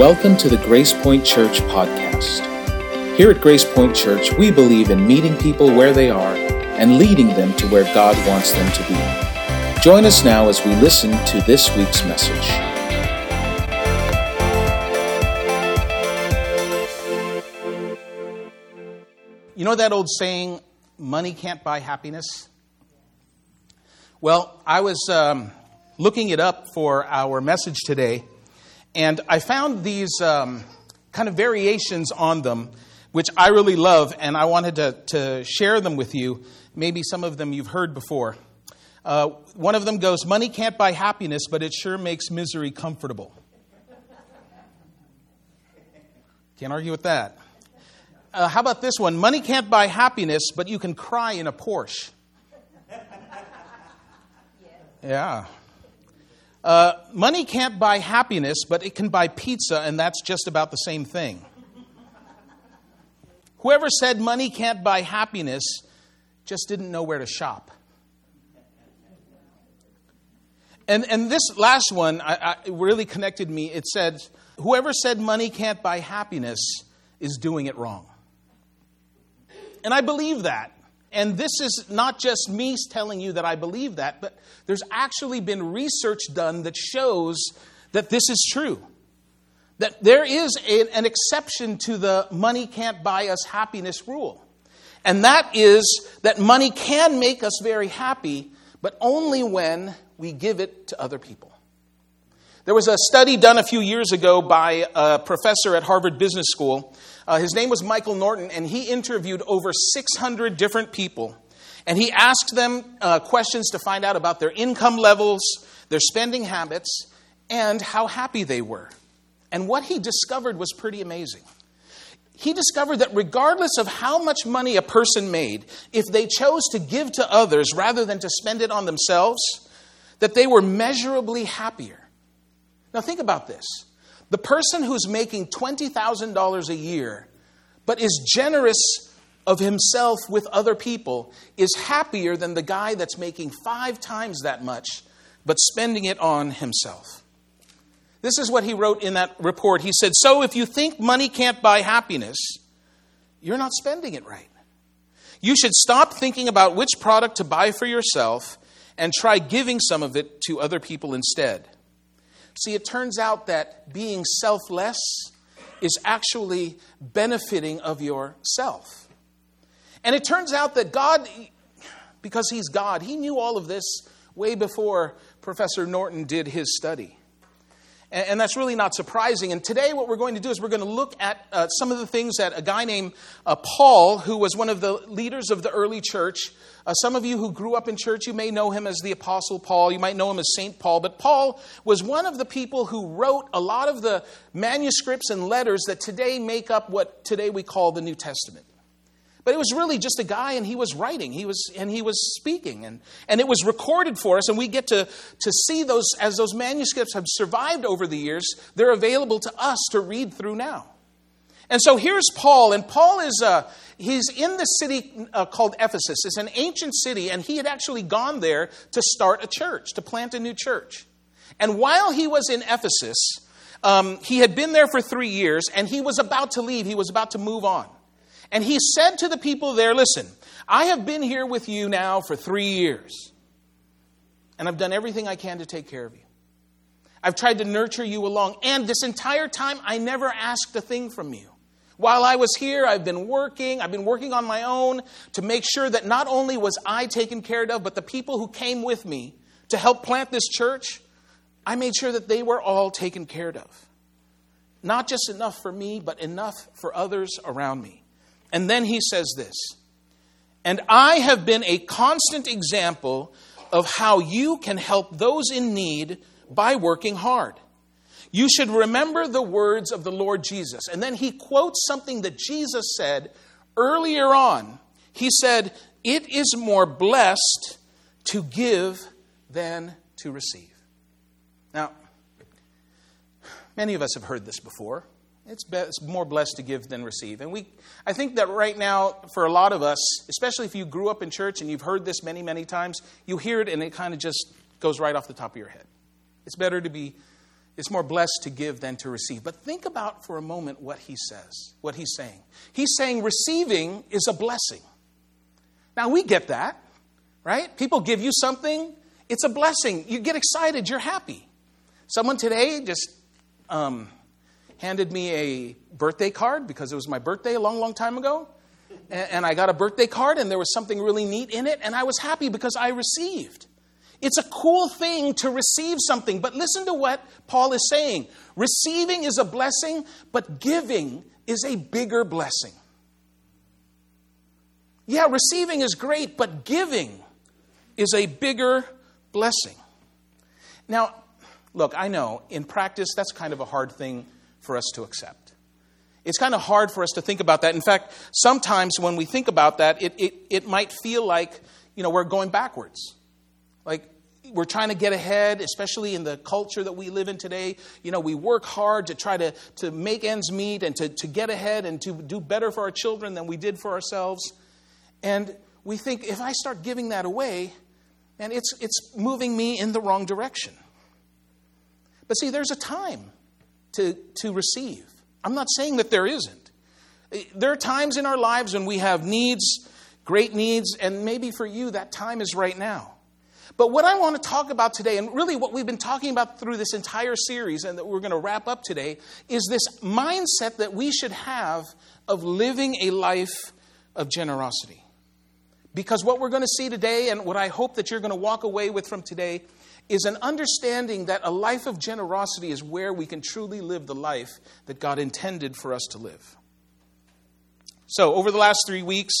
Welcome to the Grace Point Church podcast. Here at Grace Point Church, we believe in meeting people where they are and leading them to where God wants them to be. Join us now as we listen to this week's message. You know that old saying, money can't buy happiness? Well, I was um, looking it up for our message today, and I found these um, kind of variations on them, which I really love, and I wanted to, to share them with you. Maybe some of them you've heard before. Uh, one of them goes, Money can't buy happiness, but it sure makes misery comfortable. Can't argue with that. Uh, how about this one? Money can't buy happiness, but you can cry in a Porsche. Yeah. Uh, money can't buy happiness, but it can buy pizza, and that's just about the same thing. Whoever said money can't buy happiness just didn't know where to shop. And, and this last one I, I, really connected me. It said, Whoever said money can't buy happiness is doing it wrong. And I believe that. And this is not just me telling you that I believe that, but there's actually been research done that shows that this is true. That there is a, an exception to the money can't buy us happiness rule. And that is that money can make us very happy, but only when we give it to other people. There was a study done a few years ago by a professor at Harvard Business School uh, his name was Michael Norton, and he interviewed over 600 different people. And he asked them uh, questions to find out about their income levels, their spending habits, and how happy they were. And what he discovered was pretty amazing. He discovered that regardless of how much money a person made, if they chose to give to others rather than to spend it on themselves, that they were measurably happier. Now, think about this. The person who's making $20,000 a year but is generous of himself with other people is happier than the guy that's making five times that much but spending it on himself. This is what he wrote in that report. He said, So if you think money can't buy happiness, you're not spending it right. You should stop thinking about which product to buy for yourself and try giving some of it to other people instead. See, it turns out that being selfless is actually benefiting of yourself. And it turns out that God, because He's God, He knew all of this way before Professor Norton did his study. And, that's really not surprising. And today, what we're going to do is we're going to look at uh, some of the things that a guy named uh, Paul, who was one of the leaders of the early church, uh, some of you who grew up in church, you may know him as the Apostle Paul. You might know him as St. Paul. But Paul was one of the people who wrote a lot of the manuscripts and letters that today make up what today we call the New Testament. But it was really just a guy and he was writing, he was and he was speaking and, and it was recorded for us and we get to, to see those as those manuscripts have survived over the years, they're available to us to read through now. And so here's Paul, and Paul is uh, he's in the city uh, called Ephesus. It's an ancient city, and he had actually gone there to start a church, to plant a new church. And while he was in Ephesus, um, he had been there for three years, and he was about to leave. He was about to move on. And he said to the people there, Listen, I have been here with you now for three years, and I've done everything I can to take care of you. I've tried to nurture you along, and this entire time I never asked a thing from you. While I was here, I've been working. I've been working on my own to make sure that not only was I taken care of, but the people who came with me to help plant this church, I made sure that they were all taken care of. Not just enough for me, but enough for others around me. And then he says this And I have been a constant example of how you can help those in need by working hard. You should remember the words of the Lord Jesus. And then he quotes something that Jesus said earlier on. He said, It is more blessed to give than to receive. Now, many of us have heard this before. It's, it's more blessed to give than receive. And we, I think that right now, for a lot of us, especially if you grew up in church and you've heard this many, many times, you hear it and it kind of just goes right off the top of your head. It's better to be, It's more blessed to give than to receive. But think about for a moment what he says, what he's saying. He's saying receiving is a blessing. Now, we get that, right? People give you something, it's a blessing. You get excited, you're happy. Someone today just um, handed me a birthday card because it was my birthday a long, long time ago. And, I got a birthday card, and there was something really neat in it, and I was happy because I received. It's a cool thing to receive something, but listen to what Paul is saying. Receiving is a blessing, but giving is a bigger blessing. Yeah, receiving is great, but giving is a bigger blessing. Now, look, I know in practice that's kind of a hard thing for us to accept. It's kind of hard for us to think about that. In fact, sometimes when we think about that, it, it, it might feel like, you know, we're going backwards. Like we're trying to get ahead, especially in the culture that we live in today. You know, we work hard to try to, to make ends meet and to, to get ahead and to do better for our children than we did for ourselves. And we think if I start giving that away, and it's, it's moving me in the wrong direction. But see, there's a time to, to receive. I'm not saying that there isn't. There are times in our lives when we have needs, great needs, and maybe for you that time is right now. But what I want to talk about today, and really what we've been talking about through this entire series and that we're going to wrap up today, is this mindset that we should have of living a life of generosity. Because what we're going to see today, and what I hope that you're going to walk away with from today, is an understanding that a life of generosity is where we can truly live the life that God intended for us to live. So, over the last three weeks,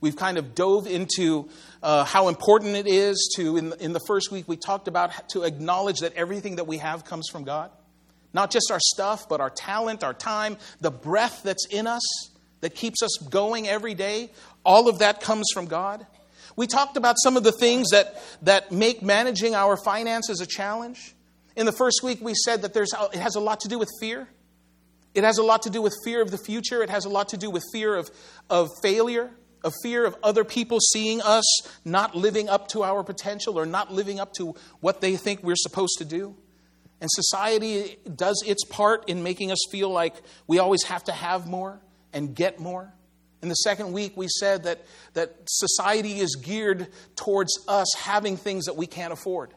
we've kind of dove into uh, how important it is to, in, in the first week, we talked about to acknowledge that everything that we have comes from God. Not just our stuff, but our talent, our time, the breath that's in us that keeps us going every day. All of that comes from God. We talked about some of the things that, that make managing our finances a challenge. In the first week, we said that there's, it has a lot to do with fear. It has a lot to do with fear of the future. It has a lot to do with fear of, of failure, of fear of other people seeing us not living up to our potential or not living up to what they think we're supposed to do. And society does its part in making us feel like we always have to have more and get more. In the second week, we said that, that society is geared towards us having things that we can't afford.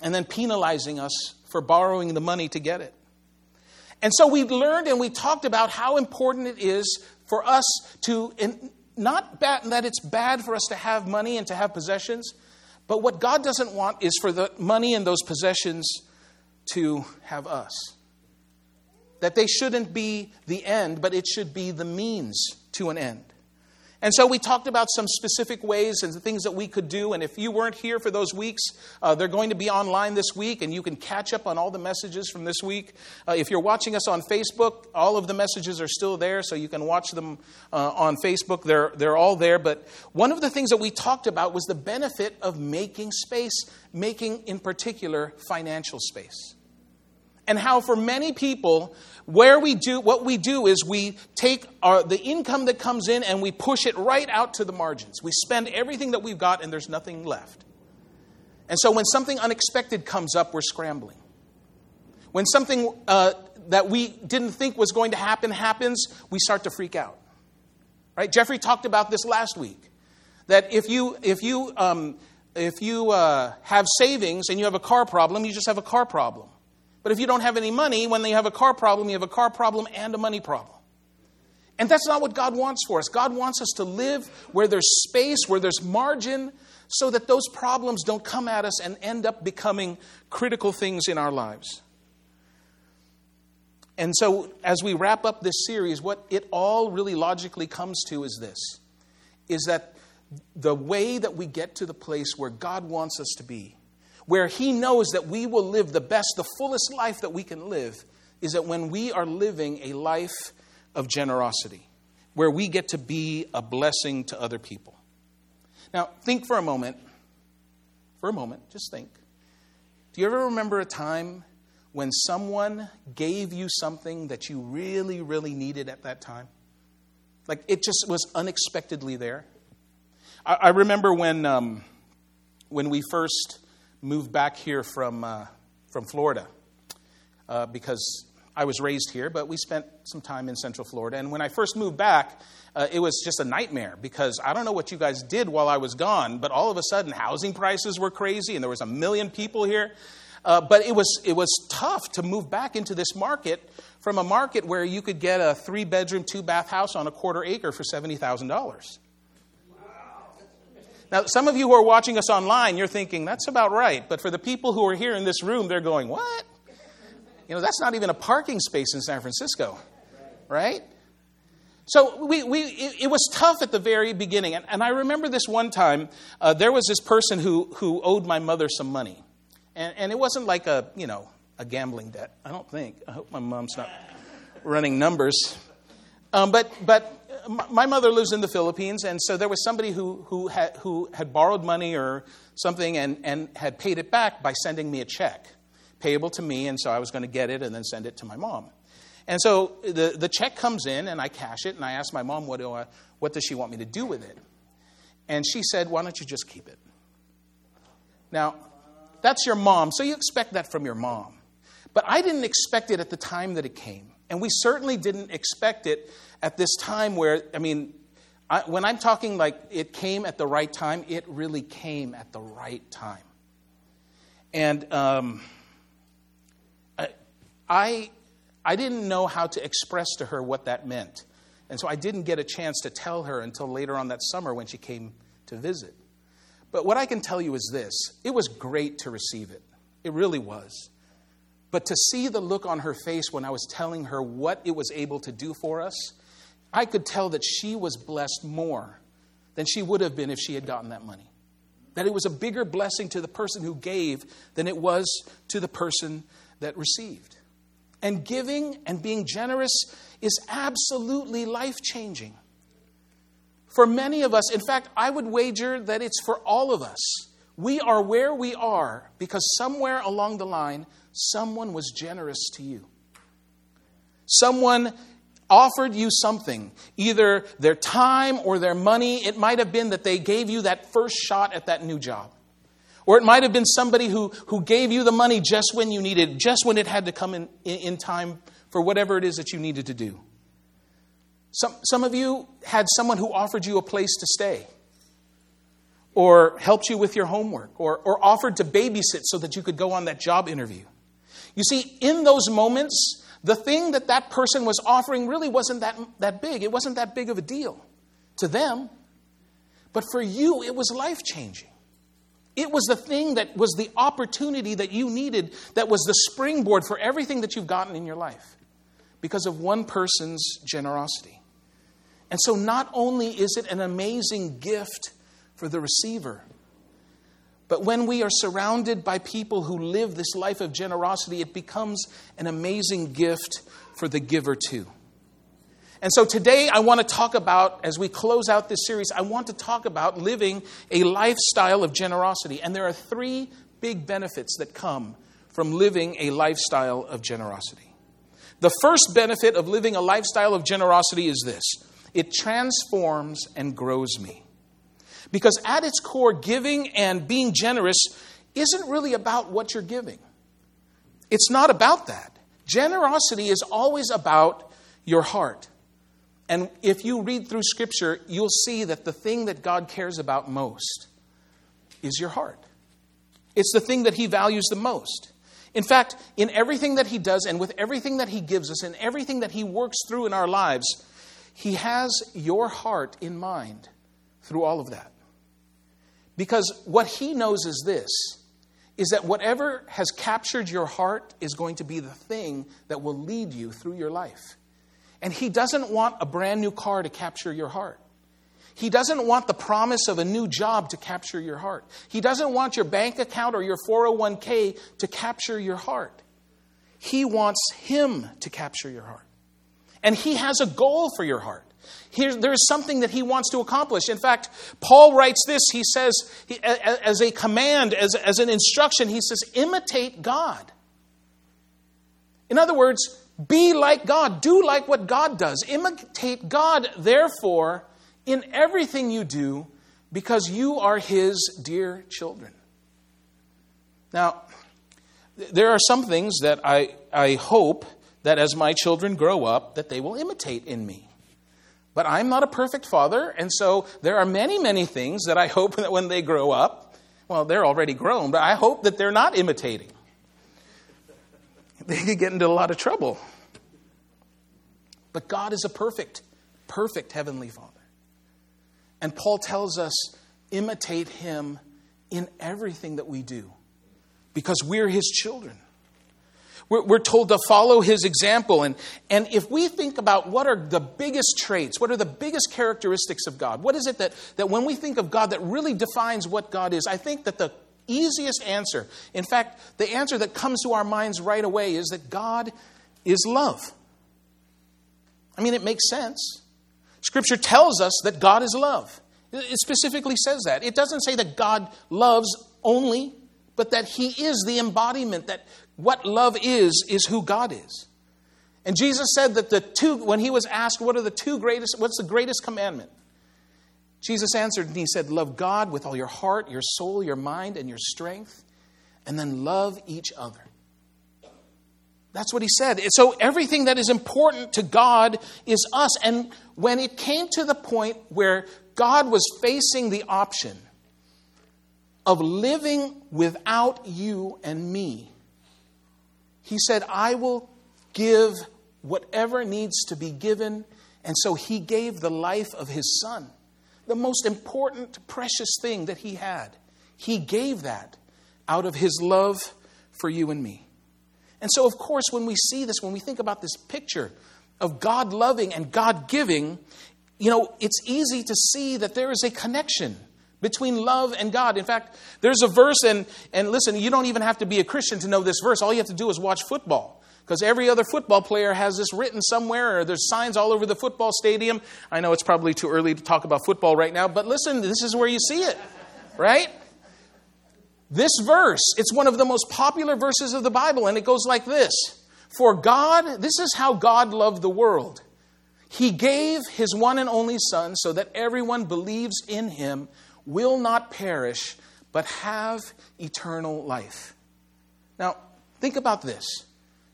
And then penalizing us for borrowing the money to get it. And so we learned and we talked about how important it is for us to, not bad, that it's bad for us to have money and to have possessions, but what God doesn't want is for the money and those possessions to have us that they shouldn't be the end, but it should be the means to an end. And so we talked about some specific ways and the things that we could do. And if you weren't here for those weeks, uh, they're going to be online this week, and you can catch up on all the messages from this week. Uh, if you're watching us on Facebook, all of the messages are still there, so you can watch them uh, on Facebook. They're, they're all there. But one of the things that we talked about was the benefit of making space, making, in particular, financial space and how for many people where we do what we do is we take our, the income that comes in and we push it right out to the margins. We spend everything that we've got and there's nothing left. And so when something unexpected comes up we're scrambling. When something uh, that we didn't think was going to happen happens we start to freak out. Right? Jeffrey talked about this last week that if you if you um, if you uh, have savings and you have a car problem you just have a car problem but if you don't have any money, when you have a car problem, you have a car problem and a money problem. And that's not what God wants for us. God wants us to live where there's space, where there's margin, so that those problems don't come at us and end up becoming critical things in our lives. And so, as we wrap up this series, what it all really logically comes to is this is that the way that we get to the place where God wants us to be where He knows that we will live the best, the fullest life that we can live, is that when we are living a life of generosity, where we get to be a blessing to other people. Now, think for a moment. For a moment, just think. Do you ever remember a time when someone gave you something that you really, really needed at that time? Like it just was unexpectedly there. I, I remember when, um, when we first moved back here from, uh, from Florida uh, because I was raised here, but we spent some time in Central Florida. And when I first moved back, uh, it was just a nightmare because I don't know what you guys did while I was gone, but all of a sudden housing prices were crazy and there was a million people here. Uh, but it was, it was tough to move back into this market from a market where you could get a three bedroom, two bath house on a quarter acre for $70,000. Now, some of you who are watching us online, you're thinking, that's about right. But for the people who are here in this room, they're going, what? You know, that's not even a parking space in San Francisco, right? So we, we, it, was tough at the very beginning. And, and I remember this one time, uh, there was this person who, who owed my mother some money. And, and it wasn't like a, you know, a gambling debt. I don't think. I hope my mom's not running numbers. Um, but, but my mother lives in the Philippines, and so there was somebody who, who, had, who had borrowed money or something and, and had paid it back by sending me a check, payable to me, and so I was going to get it and then send it to my mom. And so the, the check comes in, and I cash it, and I ask my mom, what, do I, what does she want me to do with it? And she said, Why don't you just keep it? Now, that's your mom, so you expect that from your mom. But I didn't expect it at the time that it came. And we certainly didn't expect it at this time where, I mean, I, when I'm talking like it came at the right time, it really came at the right time. And um, I, I, I didn't know how to express to her what that meant. And so I didn't get a chance to tell her until later on that summer when she came to visit. But what I can tell you is this it was great to receive it. It really was. But to see the look on her face when I was telling her what it was able to do for us, I could tell that she was blessed more than she would have been if she had gotten that money. That it was a bigger blessing to the person who gave than it was to the person that received. And giving and being generous is absolutely life changing. For many of us, in fact, I would wager that it's for all of us. We are where we are because somewhere along the line, someone was generous to you. Someone offered you something, either their time or their money. It might have been that they gave you that first shot at that new job. Or it might have been somebody who, who gave you the money just when you needed, just when it had to come in, in time for whatever it is that you needed to do. Some, some of you had someone who offered you a place to stay, or helped you with your homework, or, or offered to babysit so that you could go on that job interview. You see, in those moments, the thing that that person was offering really wasn't that, that big. It wasn't that big of a deal to them. But for you, it was life changing. It was the thing that was the opportunity that you needed, that was the springboard for everything that you've gotten in your life because of one person's generosity. And so, not only is it an amazing gift for the receiver, but when we are surrounded by people who live this life of generosity, it becomes an amazing gift for the giver too. And so today I want to talk about, as we close out this series, I want to talk about living a lifestyle of generosity. And there are three big benefits that come from living a lifestyle of generosity. The first benefit of living a lifestyle of generosity is this it transforms and grows me. Because at its core, giving and being generous isn't really about what you're giving. It's not about that. Generosity is always about your heart. And if you read through Scripture, you'll see that the thing that God cares about most is your heart. It's the thing that He values the most. In fact, in everything that He does and with everything that He gives us and everything that He works through in our lives, He has your heart in mind through all of that. Because what he knows is this is that whatever has captured your heart is going to be the thing that will lead you through your life. And he doesn't want a brand new car to capture your heart. He doesn't want the promise of a new job to capture your heart. He doesn't want your bank account or your 401k to capture your heart. He wants him to capture your heart. And he has a goal for your heart. Here, there is something that he wants to accomplish. In fact, Paul writes this. He says, he, as a command, as, as an instruction, he says, imitate God. In other words, be like God. Do like what God does. Imitate God, therefore, in everything you do, because you are his dear children. Now, There are some things that I, I hope that as my children grow up, that they will imitate in me. But I'm not a perfect father, and so there are many, many things that I hope that when they grow up, well, they're already grown, but I hope that they're not imitating. They could get into a lot of trouble. But God is a perfect, perfect Heavenly Father. And Paul tells us imitate Him in everything that we do because we're His children. We're, we're told to follow His example. And, and if we think about what are the biggest traits, what are the biggest characteristics of God, what is it that, that when we think of God that really defines what God is, I think that the easiest answer, in fact, the answer that comes to our minds right away is that God is love. I mean, it makes sense. Scripture tells us that God is love. It specifically says that. It doesn't say that God loves only, but that He is the embodiment, that what love is, is who God is. And Jesus said that the two, when He was asked, what are the two greatest, what's the greatest commandment? Jesus answered and He said, Love God with all your heart, your soul, your mind, and your strength, and then love each other. That's what he said. So everything that is important to God is us. And when it came to the point where God was facing the option of living without you and me, he said, I will give whatever needs to be given. And so he gave the life of his son, the most important, precious thing that he had. He gave that out of his love for you and me. And so, of course, when we see this, when we think about this picture of God loving and God giving, you know, it's easy to see that there is a connection between love and God. In fact, there's a verse, and, and listen, you don't even have to be a Christian to know this verse. All you have to do is watch football. Because every other football player has this written somewhere, or there's signs all over the football stadium. I know it's probably too early to talk about football right now, but listen, this is where you see it, right? This verse, it's one of the most popular verses of the Bible, and it goes like this For God, this is how God loved the world. He gave his one and only Son so that everyone believes in him will not perish, but have eternal life. Now, think about this.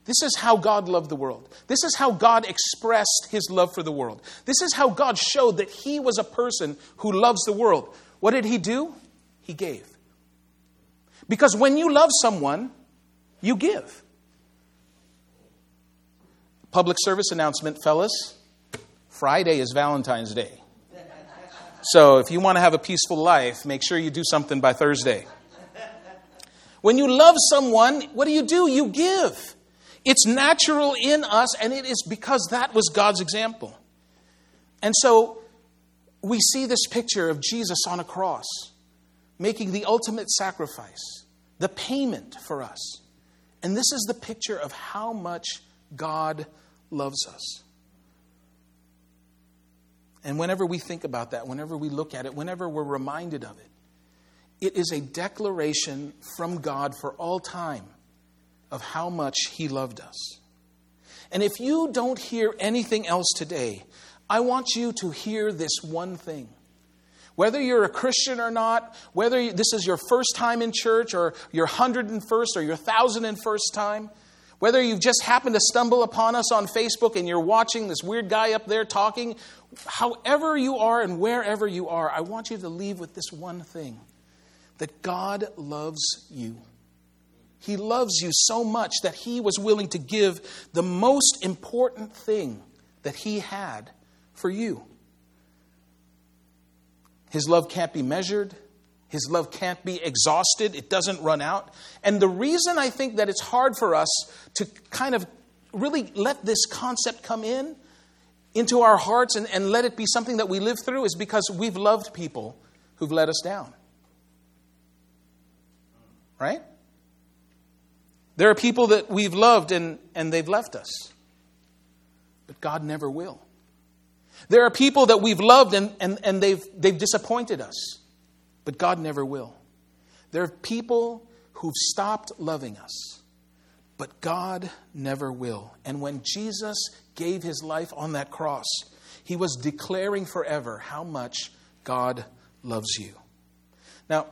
This is how God loved the world. This is how God expressed his love for the world. This is how God showed that he was a person who loves the world. What did he do? He gave. Because when you love someone, you give. Public service announcement, fellas. Friday is Valentine's Day. So if you want to have a peaceful life, make sure you do something by Thursday. When you love someone, what do you do? You give. It's natural in us, and it is because that was God's example. And so we see this picture of Jesus on a cross making the ultimate sacrifice, the payment for us. And this is the picture of how much God loves us. And whenever we think about that, whenever we look at it, whenever we're reminded of it, it is a declaration from God for all time of how much He loved us. And if you don't hear anything else today, I want you to hear this one thing whether you're a Christian or not, whether this is your first time in church or your 101st or your 1001st time, whether you've just happened to stumble upon us on Facebook and you're watching this weird guy up there talking, however you are and wherever you are, I want you to leave with this one thing that God loves you. He loves you so much that He was willing to give the most important thing that He had for you. His love can't be measured. His love can't be exhausted. It doesn't run out. And the reason I think that it's hard for us to kind of really let this concept come in into our hearts and, and let it be something that we live through is because we've loved people who've let us down. Right? There are people that we've loved and, and they've left us. But God never will. There are people that we've loved and, and, and they've, they've disappointed us, but God never will. There are people who've stopped loving us, but God never will. And when Jesus gave his life on that cross, he was declaring forever how much God loves you. Now,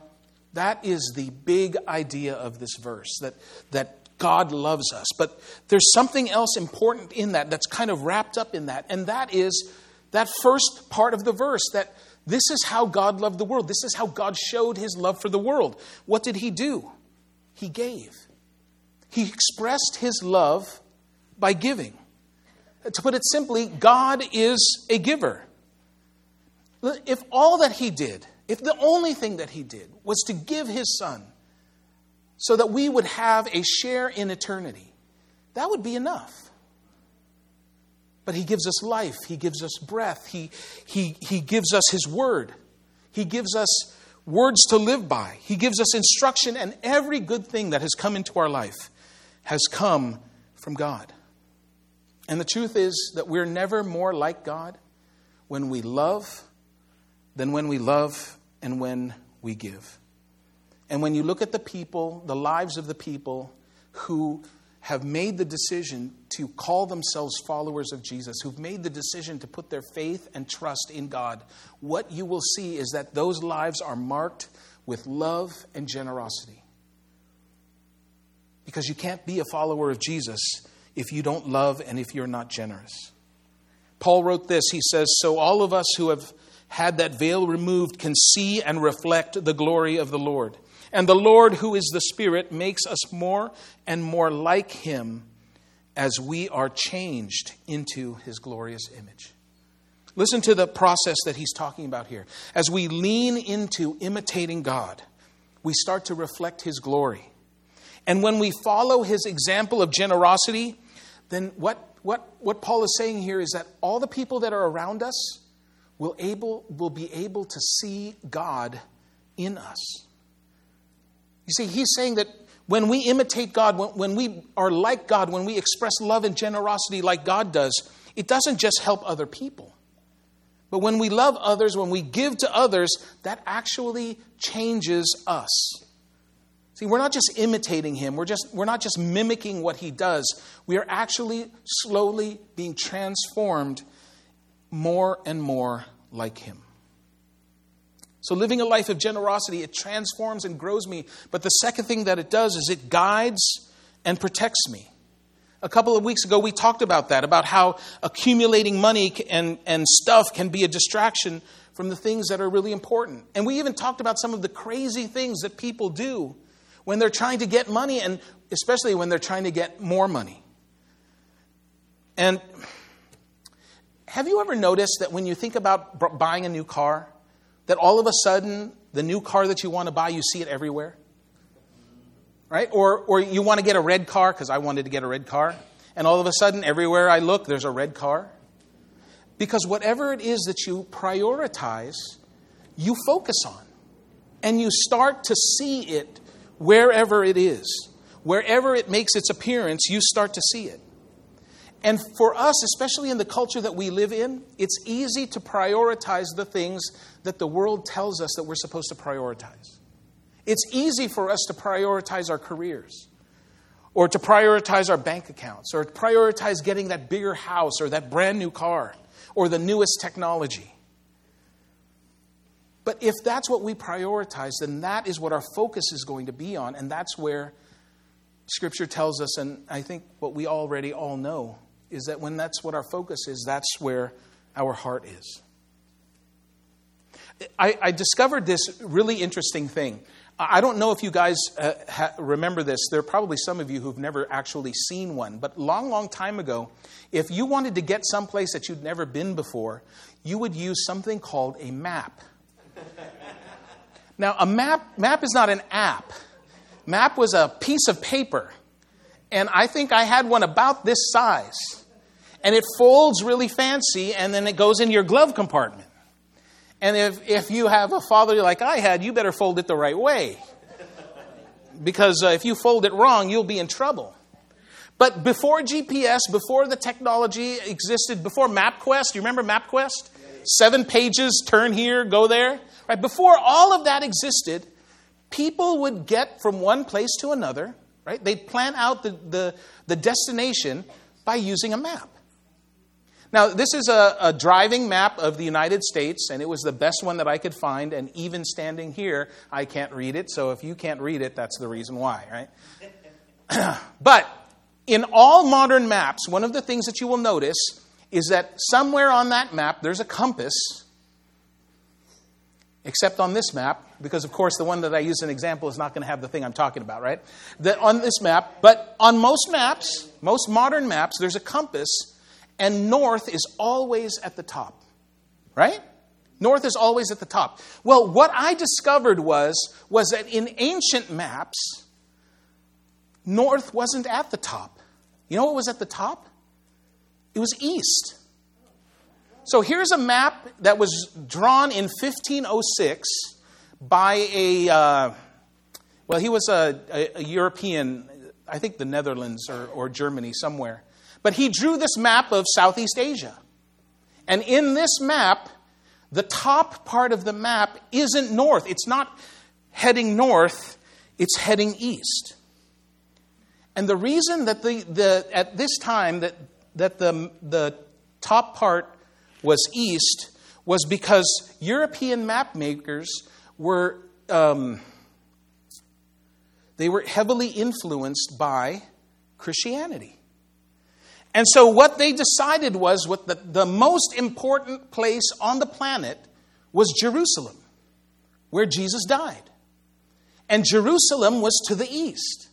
That is the big idea of this verse that, that God loves us. But there's something else important in that that's kind of wrapped up in that, and that is that first part of the verse that this is how God loved the world. This is how God showed his love for the world. What did he do? He gave. He expressed his love by giving. To put it simply, God is a giver. If all that he did, if the only thing that he did was to give his son so that we would have a share in eternity, that would be enough. But he gives us life, he gives us breath, he, he, he gives us his word, he gives us words to live by, he gives us instruction, and every good thing that has come into our life has come from God. And the truth is that we're never more like God when we love than when we love and when we give. And when you look at the people, the lives of the people who have made the decision to call themselves followers of Jesus, who've made the decision to put their faith and trust in God, what you will see is that those lives are marked with love and generosity. Because you can't be a follower of Jesus if you don't love and if you're not generous. Paul wrote this. He says, So all of us who have had that veil removed can see and reflect the glory of the Lord. And the Lord, who is the Spirit, makes us more and more like Him as we are changed into His glorious image. Listen to the process that He's talking about here. As we lean into imitating God, we start to reflect His glory. And when we follow His example of generosity, then what, what, what Paul is saying here is that all the people that are around us will, able, will be able to see God in us. You see, he's saying that when we imitate God, when, when we are like God, when we express love and generosity like God does, it doesn't just help other people. But when we love others, when we give to others, that actually changes us. See, we're not just imitating him, we're, just, we're not just mimicking what he does. We are actually slowly being transformed more and more like him. So, living a life of generosity, it transforms and grows me. But the second thing that it does is it guides and protects me. A couple of weeks ago, we talked about that, about how accumulating money and, and stuff can be a distraction from the things that are really important. And we even talked about some of the crazy things that people do when they're trying to get money, and especially when they're trying to get more money. And have you ever noticed that when you think about buying a new car, that all of a sudden the new car that you want to buy, you see it everywhere? Right? Or, or you want to get a red car, because I wanted to get a red car, and all of a sudden everywhere I look, there's a red car. Because whatever it is that you prioritize, you focus on. And you start to see it wherever it is. Wherever it makes its appearance, you start to see it. And for us, especially in the culture that we live in, it's easy to prioritize the things that the world tells us that we're supposed to prioritize. It's easy for us to prioritize our careers, or to prioritize our bank accounts, or to prioritize getting that bigger house, or that brand new car, or the newest technology. But if that's what we prioritize, then that is what our focus is going to be on, and that's where Scripture tells us, and I think what we already all know, is that when that's what our focus is, that's where our heart is. I, I discovered this really interesting thing. I don't know if you guys uh, ha- remember this. There are probably some of you who've never actually seen one. But long, long time ago, if you wanted to get someplace that you'd never been before, you would use something called a map. now, a map, map is not an app. Map was a piece of paper. And I think I had one about this size and it folds really fancy, and then it goes in your glove compartment. And if, if you have a father like I had, you better fold it the right way. Because uh, if you fold it wrong, you'll be in trouble. But before GPS, before the technology existed, before MapQuest, you remember MapQuest? Seven pages, turn here, go there. Right? Before all of that existed, people would get from one place to another, right? They'd plan out the, the, the destination by using a map. Now, this is a, a, driving map of the United States, and it was the best one that I could find. And even standing here, I can't read it. So if you can't read it, that's the reason why, right? but in all modern maps, one of the things that you will notice is that somewhere on that map there's a compass, except on this map, because of course the one that I use as an example is not going to have the thing I'm talking about, right? That on this map, but on most maps, most modern maps, there's a compass, and north is always at the top, right? North is always at the top. Well, what I discovered was was that in ancient maps, north wasn't at the top. You know what was at the top? It was east. So here's a map that was drawn in 1506 by a, uh, well, he was a, a, a, European, I think the Netherlands or, or Germany, somewhere. But he drew this map of Southeast Asia. And in this map, the top part of the map isn't north. It's not heading north, it's heading east. And the reason that the, the at this time that, that the, the top part was east was because European map makers were um, they were heavily influenced by Christianity. And so what they decided was what the, the most important place on the planet was Jerusalem, where Jesus died. And Jerusalem was to the east.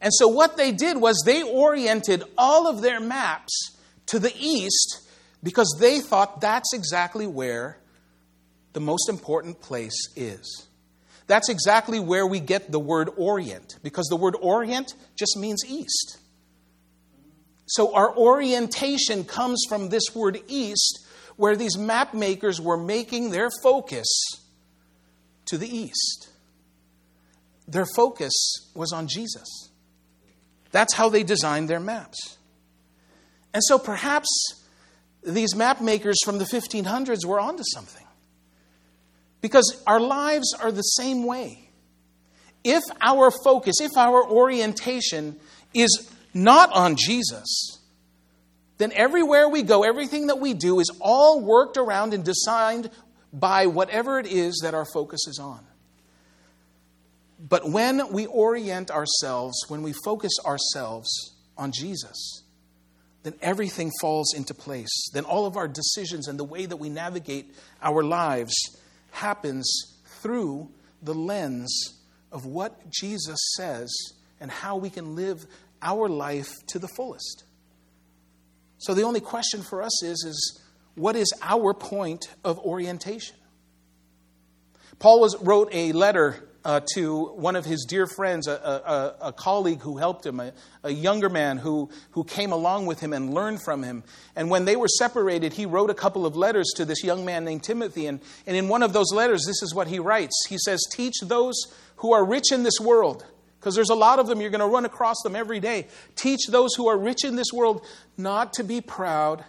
And so what they did was they oriented all of their maps to the east because they thought that's exactly where the most important place is. That's exactly where we get the word orient, because the word orient just means east. So our orientation comes from this word east, where these map makers were making their focus to the east. Their focus was on Jesus. That's how they designed their maps. And so perhaps these map makers from the 1500s were onto something. Because our lives are the same way. If our focus, if our orientation is not on Jesus, then everywhere we go, everything that we do is all worked around and designed by whatever it is that our focus is on. But when we orient ourselves, when we focus ourselves on Jesus, then everything falls into place. Then all of our decisions and the way that we navigate our lives happens through the lens of what Jesus says and how we can live our life to the fullest. So the only question for us is, is what is our point of orientation? Paul was, wrote a letter uh, to one of his dear friends, a, a, a colleague who helped him, a, a, younger man who, who came along with him and learned from him. And when they were separated, he wrote a couple of letters to this young man named Timothy. And, and in one of those letters, this is what he writes He says, Teach those who are rich in this world, because there's a lot of them, you're going to run across them every day. Teach those who are rich in this world not to be proud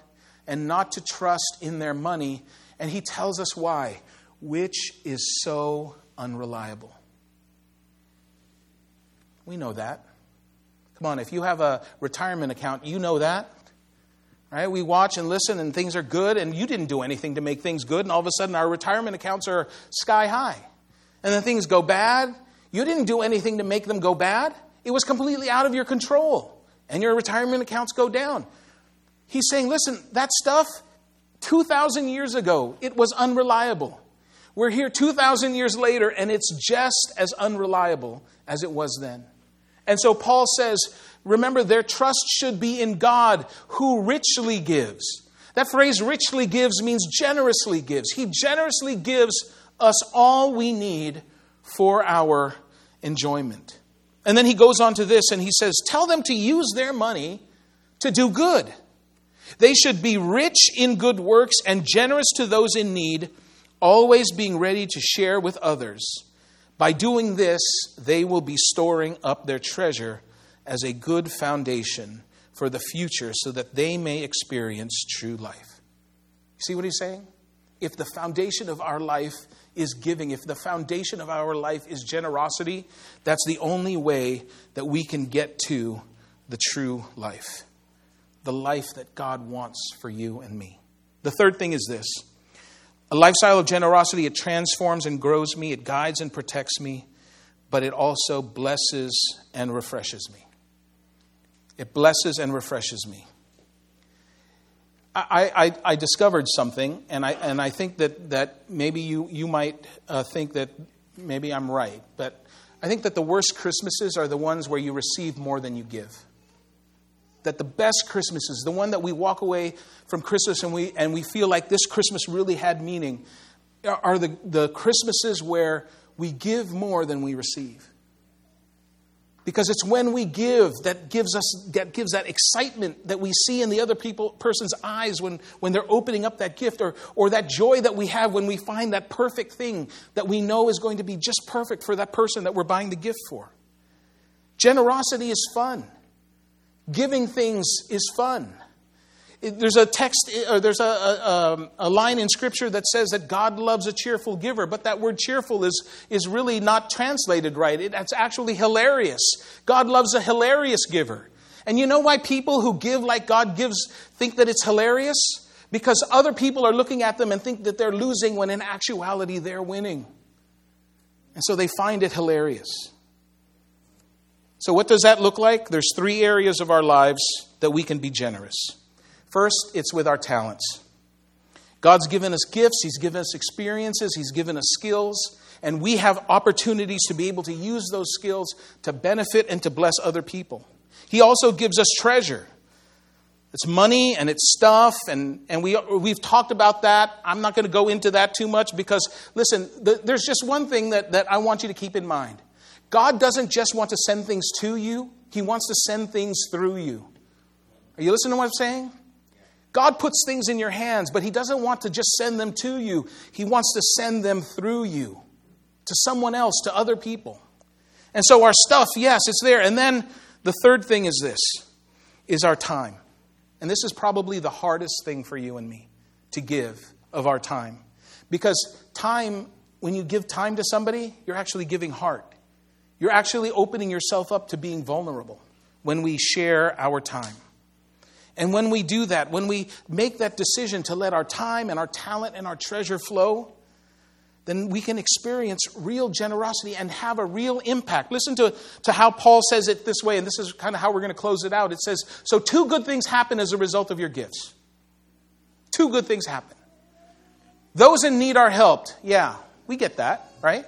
and not to trust in their money. And he tells us why, which is so unreliable. We know that. Come on, if you have a retirement account, you know that. Right? We watch and listen and things are good and you didn't do anything to make things good and all of a sudden our retirement accounts are sky high. And then things go bad. You didn't do anything to make them go bad. It was completely out of your control. And your retirement accounts go down. He's saying, listen, that stuff 2,000 years ago, it was unreliable. We're here 2,000 years later, and it's just as unreliable as it was then. And so Paul says, remember, their trust should be in God who richly gives. That phrase, richly gives, means generously gives. He generously gives us all we need for our enjoyment. And then he goes on to this and he says, Tell them to use their money to do good. They should be rich in good works and generous to those in need, always being ready to share with others by doing this, they will be storing up their treasure as a good foundation for the future so that they may experience true life. See what he's saying? If the foundation of our life is giving, if the foundation of our life is generosity, that's the only way that we can get to the true life. the life that God wants for you and me. The third thing is this a lifestyle of generosity, it transforms and grows me, it guides and protects me, but it also blesses and refreshes me. It blesses and refreshes me. I, I, I discovered something, and I, and I think that, that maybe you, you might uh, think that maybe I'm right, but I think that the worst Christmases are the ones where you receive more than you give that the best Christmases, the one that we walk away from Christmas and we, and we feel like this Christmas really had meaning, are the, the Christmases where we give more than we receive. Because it's when we give that gives us that gives that excitement that we see in the other people person's eyes when, when they're opening up that gift, or, or that joy that we have when we find that perfect thing that we know is going to be just perfect for that person that we're buying the gift for. Generosity is fun. Giving things is fun. There's a text, eh, or there's a, a, um, a, line in Scripture that says that God loves a cheerful giver, but that word cheerful is, is really not translated right. It's actually hilarious. God loves a hilarious giver. And you know why people who give like God gives think that it's hilarious? Because other people are looking at them and think that they're losing when in actuality they're winning. And so they find it hilarious. So, what does that look like? There's three areas of our lives that we can be generous. First, it's with our talents. God's given us gifts, He's given us experiences, He's given us skills, and we have opportunities to be able to use those skills to benefit and to bless other people. He also gives us treasure. It's money and it's stuff, and, and we, we've talked about that. I'm not going to go into that too much because, listen, the, there's just one thing that, that I want you to keep in mind God doesn't just want to send things to you, He wants to send things through you. Are you listening to what I'm saying? God puts things in your hands, but He doesn't want to just send them to you. He wants to send them through you to someone else, to other people. And so our stuff, yes, it's there. And then the third thing is this is our time. And this is probably the hardest thing for you and me to give of our time. Because time, when you give time to somebody, you're actually giving heart. You're actually opening yourself up to being vulnerable when we share our time. And when we do that, when we make that decision to let our time and our talent and our treasure flow, then we can experience real generosity and have a real impact. Listen to, to how Paul says it this way, and this is kind of how we're going to close it out. It says, So, two good things happen as a result of your gifts. Two good things happen. Those in need are helped. Yeah, we get that, right?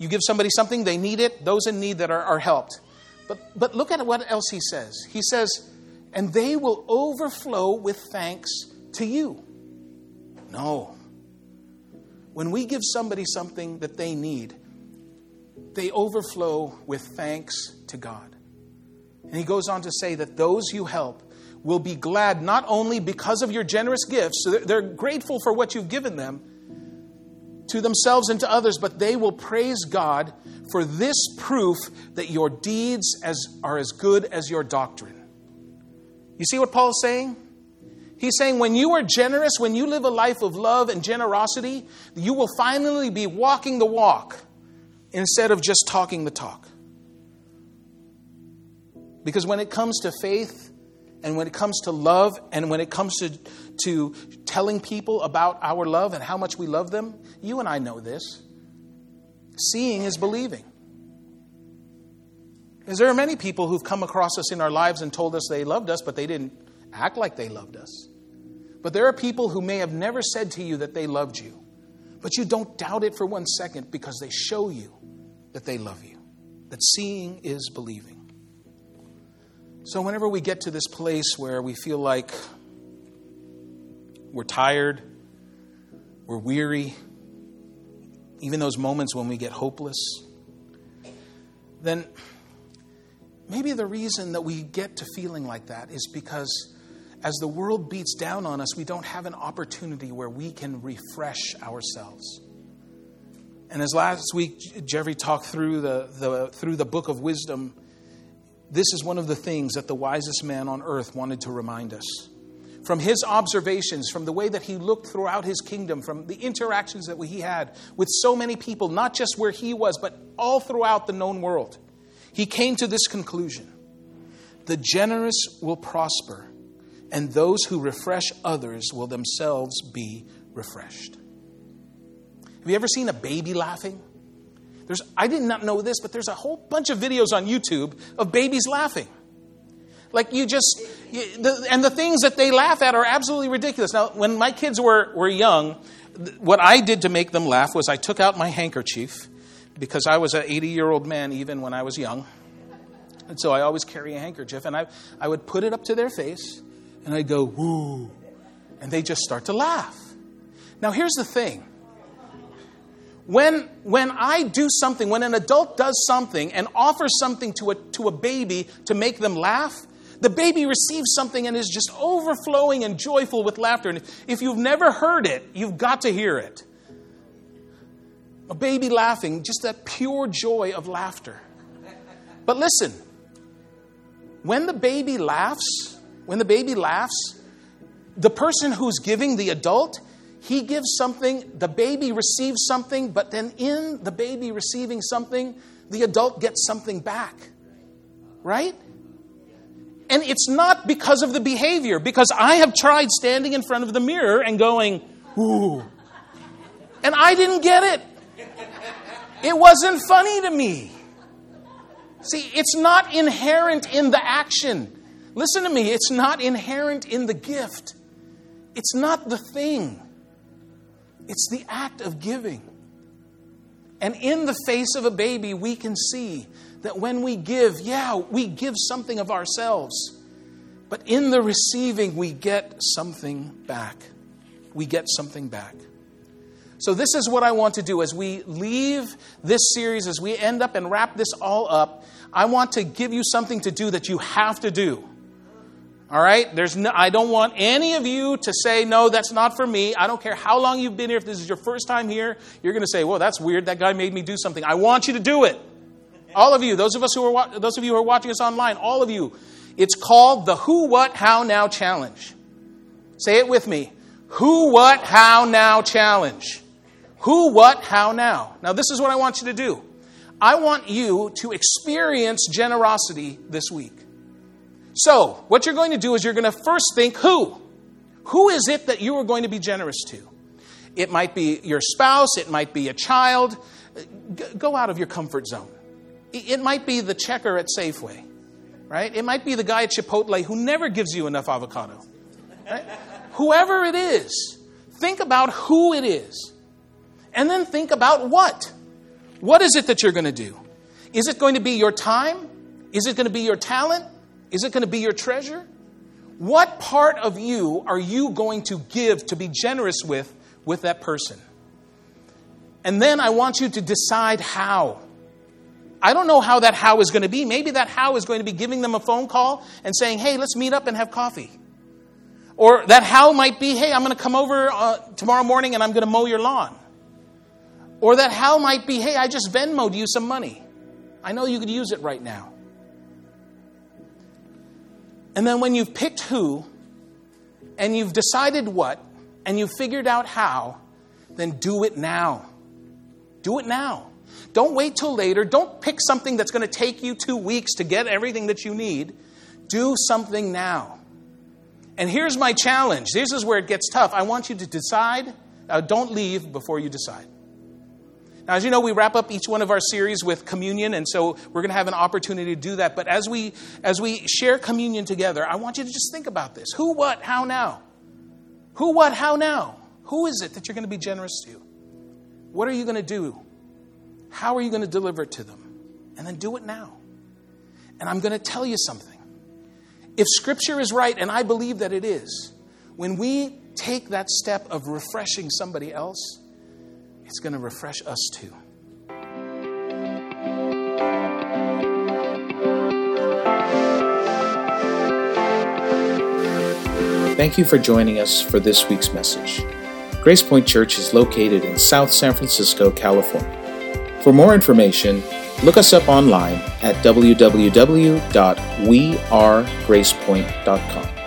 You give somebody something, they need it, those in need that are, are helped. But, but look at what else he says. He says, and they will overflow with thanks to you. No. When we give somebody something that they need, they overflow with thanks to God. And he goes on to say that those you help will be glad not only because of your generous gifts, so they're grateful for what you've given them, to themselves and to others, but they will praise God for this proof that your deeds as, are as good as your doctrine. You see what Paul is saying? He's saying when you are generous, when you live a life of love and generosity, you will finally be walking the walk instead of just talking the talk. Because when it comes to faith and when it comes to love and when it comes to to telling people about our love and how much we love them, you and I know this. Seeing is believing. Because there are many people who've come across us in our lives and told us they loved us, but they didn't act like they loved us. But there are people who may have never said to you that they loved you, but you don't doubt it for one second because they show you that they love you, that seeing is believing. So, whenever we get to this place where we feel like we're tired, we're weary, even those moments when we get hopeless, then maybe the reason that we get to feeling like that is because as the world beats down on us, we don't have an opportunity where we can refresh ourselves. And as last week Jeffrey talked through the, the, through the book of wisdom, this is one of the things that the wisest man on earth wanted to remind us from his observations, from the way that he looked throughout his kingdom, from the interactions that he had with so many people, not just where he was, but all throughout the known world, he came to this conclusion The generous will prosper, and those who refresh others will themselves be refreshed. Have you ever seen a baby laughing? There's, I did not know this, but there's a whole bunch of videos on YouTube of babies laughing. Like you just, you, the, and the things that they laugh at are absolutely ridiculous. Now, when my kids were, were young, what I did to make them laugh was I took out my handkerchief because I was an 80 year old man even when I was young. And so I always carry a handkerchief and I, I would put it up to their face and I'd go, woo. And they just start to laugh. Now, here's the thing. When, when I do something, when an adult does something and offers something to a, to a baby to make them laugh, the baby receives something and is just overflowing and joyful with laughter. And if you've never heard it, you've got to hear it. A baby laughing, just that pure joy of laughter. But listen, when the baby laughs, when the baby laughs, the person who's giving the adult, he gives something, the baby receives something, but then in the baby receiving something, the adult gets something back. Right? And it's not because of the behavior, because I have tried standing in front of the mirror and going, ooh. And I didn't get it. It wasn't funny to me. See, it's not inherent in the action. Listen to me, it's not inherent in the gift. It's not the thing. It's the act of giving. And in the face of a baby, we can see that when we give, yeah, we give something of ourselves. But in the receiving, we get something back. We get something back. So, this is what I want to do as we leave this series, as we end up and wrap this all up. I want to give you something to do that you have to do. All right? There's no, I don't want any of you to say, no, that's not for me. I don't care how long you've been here. If this is your first time here, you're going to say, well, that's weird. That guy made me do something. I want you to do it. All of you, those of us who are those of you who are watching us online, all of you, it's called the Who, What, How Now Challenge. Say it with me. Who, What, How Now Challenge. Who, what, how now. Now, this is what I want you to do. I want you to experience generosity this week. So, what you're going to do is you're going to first think who? Who is it that you are going to be generous to? It might be your spouse, it might be a child. Go out of your comfort zone. It might be the checker at Safeway, right? It might be the guy at Chipotle who never gives you enough avocado. Right? Whoever it is, think about who it is. And then think about what. What is it that you're going to do? Is it going to be your time? Is it going to be your talent? Is it going to be your treasure? What part of you are you going to give to be generous with with that person? And then I want you to decide how. I don't know how that how is going to be. Maybe that how is going to be giving them a phone call and saying, hey, let's meet up and have coffee. Or that how might be, hey, I'm going to come over uh, tomorrow morning and I'm going to mow your lawn. Or that how might be, hey, I just Venmoed you some money. I know you could use it right now. And then when you've picked who, and you've decided what, and you've figured out how, then do it now. Do it now. Don't wait till later. Don't pick something that's going to take you two weeks to get everything that you need. Do something now. And here's my challenge. This is where it gets tough. I want you to decide. Uh, don't leave before you decide. Now, as you know, we wrap up each one of our series with communion, and so we're going to have an opportunity to do that. But as we as we share communion together, I want you to just think about this: who, what, how now? Who, what, how now? Who is it that you're going to be generous to? What are you going to do? How are you going to deliver it to them? And then do it now. And I'm going to tell you something. If Scripture is right, and I believe that it is, when we take that step of refreshing somebody else, it's going to refresh us too. Thank you for joining us for this week's message. Grace Point Church is located in South San Francisco, California. For more information, look us up online at www.wearegracepoint.com.